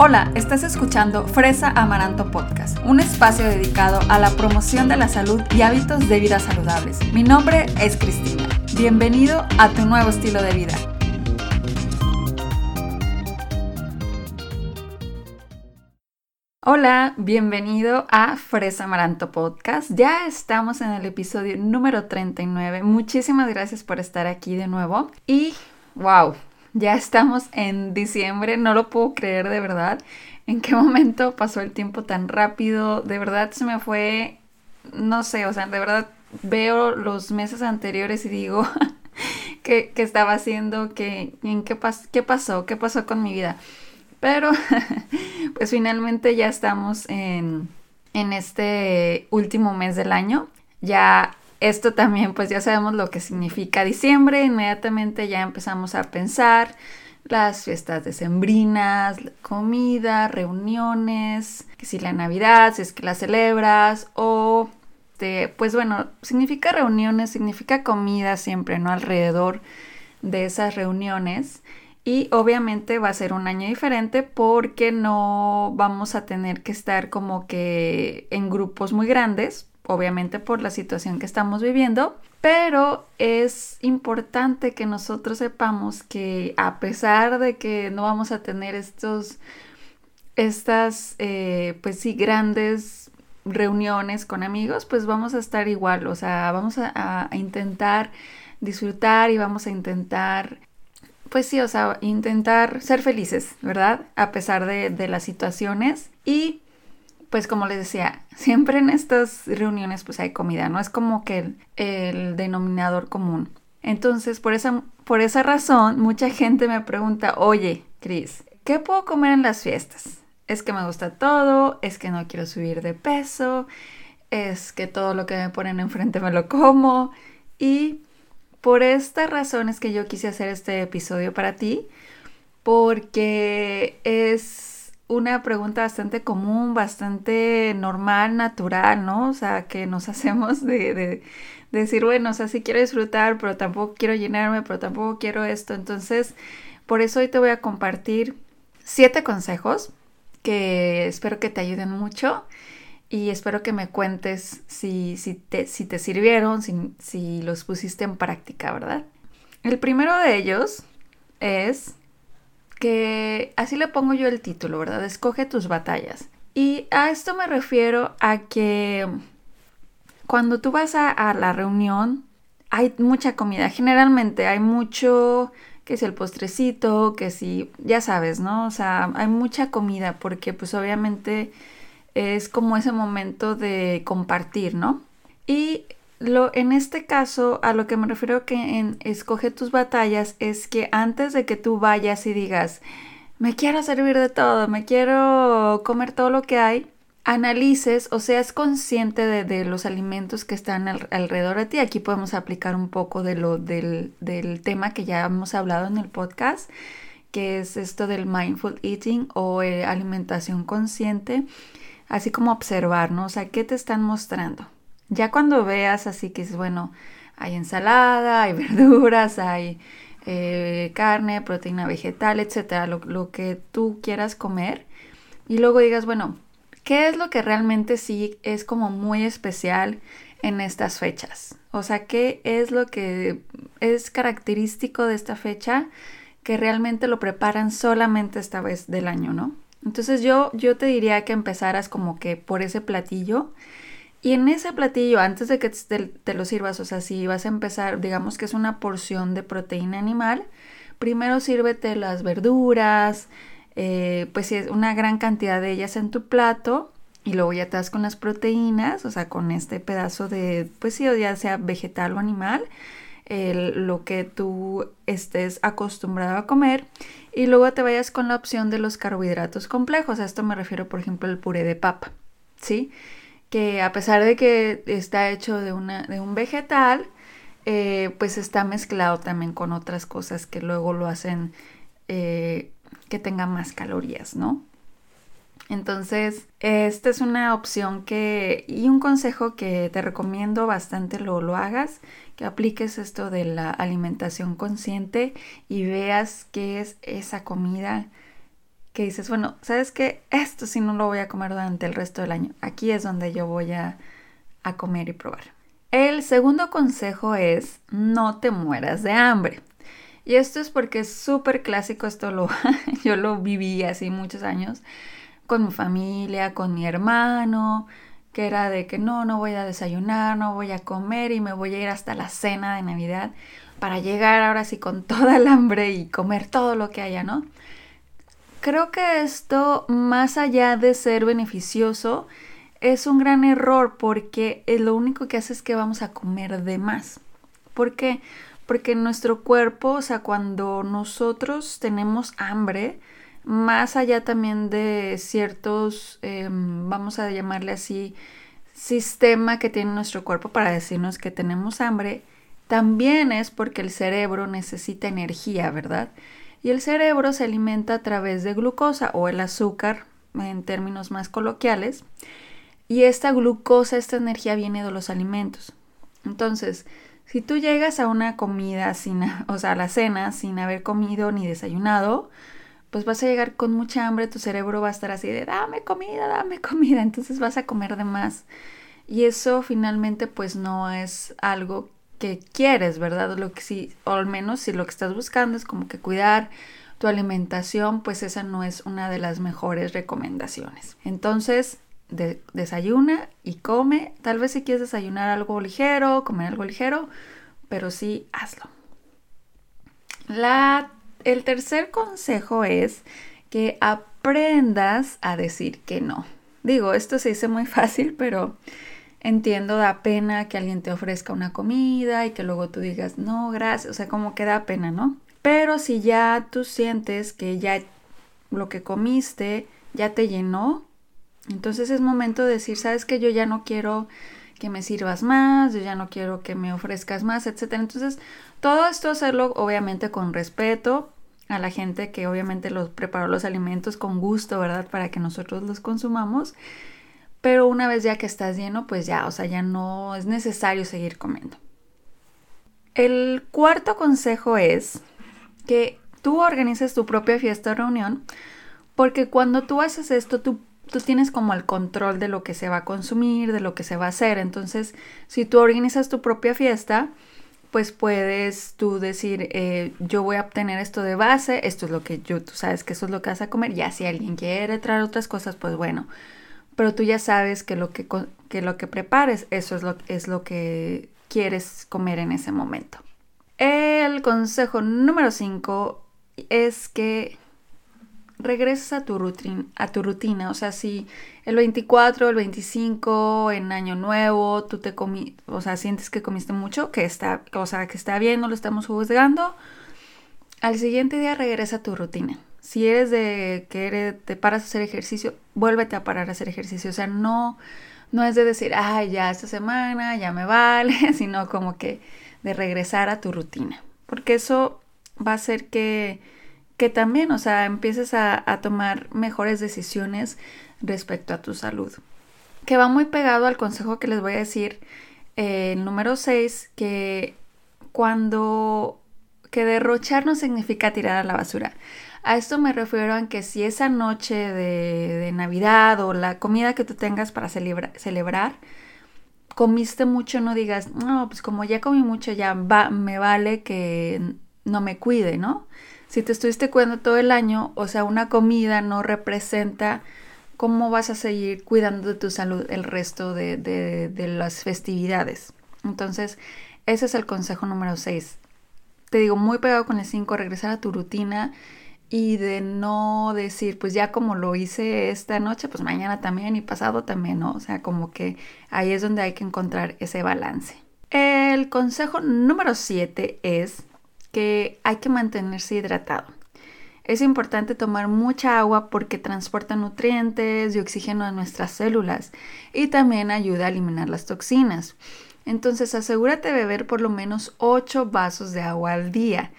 Hola, estás escuchando Fresa Amaranto Podcast, un espacio dedicado a la promoción de la salud y hábitos de vida saludables. Mi nombre es Cristina. Bienvenido a tu nuevo estilo de vida. Hola, bienvenido a Fresa Amaranto Podcast. Ya estamos en el episodio número 39. Muchísimas gracias por estar aquí de nuevo. Y wow, ya estamos en diciembre, no lo puedo creer de verdad. ¿En qué momento pasó el tiempo tan rápido? De verdad se me fue, no sé, o sea, de verdad veo los meses anteriores y digo, ¿qué, estaba haciendo? ¿Qué, en qué, ¿Qué pasó? ¿Qué pasó con mi vida? Pero pues finalmente ya estamos en, en este último mes del año. Ya esto también pues ya sabemos lo que significa diciembre. Inmediatamente ya empezamos a pensar las fiestas decembrinas, comida, reuniones, que si la Navidad, si es que la celebras o de, pues bueno, significa reuniones, significa comida siempre, ¿no? Alrededor de esas reuniones. Y obviamente va a ser un año diferente porque no vamos a tener que estar como que en grupos muy grandes, obviamente por la situación que estamos viviendo, pero es importante que nosotros sepamos que a pesar de que no vamos a tener estos, estas, eh, pues sí, grandes reuniones con amigos, pues vamos a estar igual, o sea, vamos a intentar disfrutar y vamos a intentar pues sí, o sea, intentar ser felices, ¿verdad? A pesar de, las situaciones. Y pues como les decía, siempre en estas reuniones pues hay comida, ¿no? Es como que el, denominador común. Entonces, por esa, por esa razón, mucha gente me pregunta, oye, Cris, ¿qué puedo comer en las fiestas? Es que me gusta todo, es que no quiero subir de peso, es que todo lo que me ponen enfrente me lo como. Y por esta razón es que yo quise hacer este episodio para ti, porque es una pregunta bastante común, bastante normal, natural, ¿no? O sea, que nos hacemos de, decir, bueno, o sea, sí quiero disfrutar, pero tampoco quiero llenarme, pero tampoco quiero esto. Entonces, por eso hoy te voy a compartir siete consejos que espero que te ayuden mucho y espero que me cuentes si, si, te, si te, sirvieron, si, si los pusiste en práctica, ¿verdad? El primero de ellos es que así le pongo yo el título, ¿verdad? Escoge tus batallas. Y a esto me refiero a que cuando tú vas a, la reunión hay mucha comida. Generalmente hay mucho, que es el postrecito, que si, ya sabes, ¿no? O sea, hay mucha comida porque pues obviamente es como ese momento de compartir, ¿no? Y lo, en este caso, a lo que me refiero que en escoge tus batallas es que antes de que tú vayas y digas, me quiero servir de todo, me quiero comer todo lo que hay, analices o seas consciente de, los alimentos que están alrededor de ti. Aquí podemos aplicar un poco de lo, del, del, tema que ya hemos hablado en el podcast, que es esto del mindful eating o eh, alimentación consciente así como observar, ¿no? O sea, ¿qué te están mostrando? Ya cuando veas así que es, bueno, hay ensalada, hay verduras, hay eh, carne, proteína vegetal, etcétera, lo, lo que tú quieras comer. Y luego digas, bueno, ¿qué es lo que realmente sí es como muy especial en estas fechas? O sea, ¿qué es lo que es característico de esta fecha que realmente lo preparan solamente esta vez del año, ¿no? Entonces yo, yo te diría que empezaras como que por ese platillo. Y en ese platillo, antes de que te, lo sirvas, o sea, si vas a empezar, digamos que es una porción de proteína animal, primero sírvete las verduras, eh, pues es una gran cantidad de ellas en tu plato y luego ya te das con las proteínas, o sea, con este pedazo de, pues sí, ya sea vegetal o animal, lo que tú estés acostumbrado a comer y luego te vayas con la opción de los carbohidratos complejos. A esto me refiero, por ejemplo, al puré de papa, ¿sí? Que a pesar de que está hecho de, una, de un vegetal, eh, pues está mezclado también con otras cosas que luego lo hacen eh, que tenga más calorías, ¿no? Entonces, esta es una opción que y un consejo que te recomiendo bastante lo, lo hagas, que apliques esto de la alimentación consciente y veas qué es esa comida que dices, bueno, ¿sabes qué? Esto sí no lo voy a comer durante el resto del año. Aquí es donde yo voy a, a comer y probar. El segundo consejo es no te mueras de hambre. Y esto es porque es súper clásico, esto lo, yo lo viví así muchos años con mi familia, con mi hermano, que era de que no, no voy a desayunar, no voy a comer y me voy a ir hasta la cena de Navidad para llegar ahora sí con toda el hambre y comer todo lo que haya, ¿no? Creo que esto, más allá de ser beneficioso, es un gran error porque lo único que hace es que vamos a comer de más. ¿Por qué? Porque nuestro cuerpo, o sea, cuando nosotros tenemos hambre, más allá también de ciertos, em, vamos a llamarle así, sistema que tiene nuestro cuerpo para decirnos que tenemos hambre, también es porque el cerebro necesita energía, ¿verdad? Y el cerebro se alimenta a través de glucosa o el azúcar en términos más coloquiales. Y esta glucosa, esta energía viene de los alimentos. Entonces, si tú llegas a una comida sin, o sea, a la cena sin haber comido ni desayunado, pues vas a llegar con mucha hambre, tu cerebro va a estar así de dame comida, dame comida, entonces vas a comer de más. Y eso finalmente pues no es algo que quieres, ¿verdad? Lo que sí, o al menos si lo que estás buscando es como que cuidar tu alimentación, pues esa no es una de las mejores recomendaciones. Entonces, desayuna y come. Tal vez si quieres desayunar algo ligero, comer algo ligero, pero sí hazlo. La, el tercer consejo es que aprendas a decir que no. Digo, esto se dice muy fácil, pero Entiendo, da pena que alguien te ofrezca una comida y que luego tú digas, no, gracias, o sea, como que da pena, ¿no? Pero si ya tú sientes que ya lo que comiste ya te llenó, entonces es momento de decir, sabes que yo ya no quiero que me sirvas más, yo ya no quiero que me ofrezcas más, etc. Entonces, todo esto hacerlo obviamente con respeto a la gente que obviamente los preparó los alimentos con gusto, ¿verdad? Para que nosotros los consumamos pero una vez ya que estás lleno, pues ya, o sea, ya no es necesario seguir comiendo. El cuarto consejo es que tú organices tu propia fiesta o reunión, porque cuando tú haces esto, tú, tú tienes como el control de lo que se va a consumir, de lo que se va a hacer. Entonces, si tú organizas tu propia fiesta, pues puedes tú decir, eh, yo voy a obtener esto de base, esto es lo que yo, tú sabes que eso es lo que vas a comer, ya si alguien quiere traer otras cosas, pues bueno, pero tú ya sabes que lo que, lo que prepares, eso es lo, es lo que quieres comer en ese momento. El consejo número 5 es que regreses a tu, rutina, a tu rutina. O sea, si el 24, el 25, en Año Nuevo, tú te comí, o sea, sientes que comiste mucho, que está, o sea, que está bien, no lo estamos juzgando, al siguiente día regresa a tu rutina si eres de que te paras a hacer ejercicio, vuélvete a parar a hacer ejercicio. O sea, no, no es de decir, ay, ya esta semana, ya me vale, sino como que de regresar a tu rutina. Porque eso va a hacer que, que también, o sea, empieces a, tomar mejores decisiones respecto a tu salud. Que va muy pegado al consejo que les voy a decir, eh, el número 6, que cuando que derrochar no significa tirar a la basura. A esto me refiero a que si esa noche de, Navidad o la comida que tú tengas para celebrar, comiste mucho, no digas, no, pues como ya comí mucho, ya va, me vale que no me cuide, ¿no? Si te estuviste cuidando todo el año, o sea, una comida no representa cómo vas a seguir cuidando de tu salud el resto de, de las festividades. Entonces, ese es el consejo número 6. Te digo, muy pegado con el 5, regresar a tu rutina y de no decir, pues ya como lo hice esta noche, pues mañana también y pasado también, ¿no? O sea, como que ahí es donde hay que encontrar ese balance. El consejo número 7 es que hay que mantenerse hidratado. Es importante tomar mucha agua porque transporta nutrientes y oxígeno a nuestras células y también ayuda a eliminar las toxinas. Entonces asegúrate de beber por lo menos 8 vasos de agua al día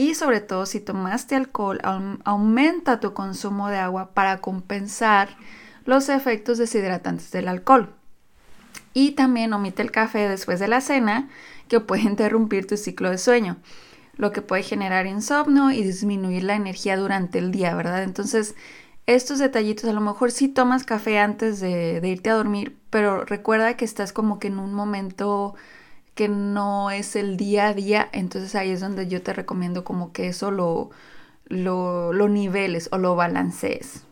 y sobre todo si tomaste alcohol, aumenta tu consumo de agua para compensar los efectos deshidratantes del alcohol. Y también omite el café después de la cena que puede interrumpir tu ciclo de sueño. lo que puede generar insomnio y disminuir la energía durante el día, ¿verdad? Entonces, estos detallitos, a lo mejor sí tomas café antes de, irte a dormir, pero recuerda que estás como que en un momento que no es el día a día, entonces ahí es donde yo te recomiendo como que eso lo, lo, niveles o lo balancees.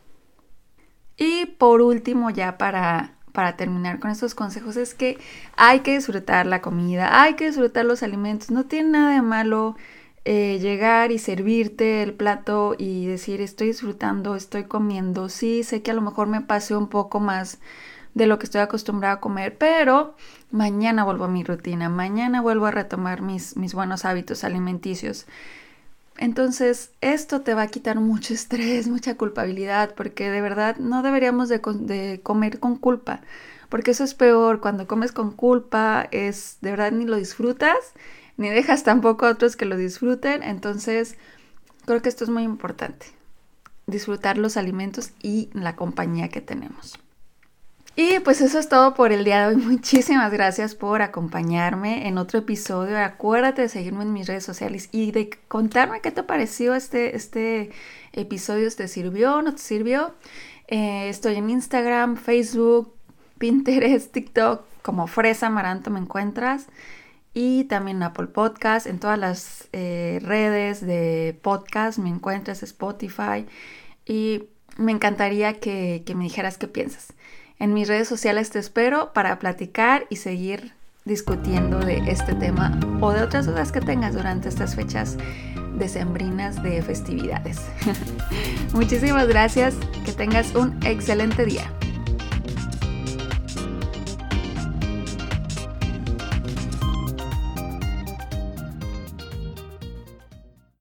Y por último, ya para para terminar con estos consejos es que hay que disfrutar la comida, hay que disfrutar los alimentos. No tiene nada de malo eh, llegar y servirte el plato y decir estoy disfrutando, estoy comiendo. Sí, sé que a lo mejor me pase un poco más de lo que estoy acostumbrada a comer, pero mañana vuelvo a mi rutina, mañana vuelvo a retomar mis, mis buenos hábitos alimenticios. Entonces, esto te va a quitar mucho estrés, mucha culpabilidad, porque de verdad no deberíamos de, comer con culpa, porque eso es peor, cuando comes con culpa es de verdad ni lo disfrutas, ni dejas tampoco a otros que lo disfruten, entonces creo que esto es muy importante, disfrutar los alimentos y la compañía que tenemos. Y pues eso es todo por el día de hoy. Muchísimas gracias por acompañarme en otro episodio. Acuérdate de seguirme en mis redes sociales y de contarme qué te pareció este, este episodio. ¿Te sirvió no te sirvió? Eh, estoy en Instagram, Facebook, Pinterest, TikTok, como Fresa Maranto me encuentras. Y también en Apple Podcast, en todas las eh, redes de podcast me encuentras, Spotify. Y me encantaría que me dijeras qué piensas. En mis redes sociales te espero para platicar y seguir discutiendo de este tema o de otras dudas que tengas durante estas fechas decembrinas de festividades. Muchísimas gracias, que tengas un excelente día.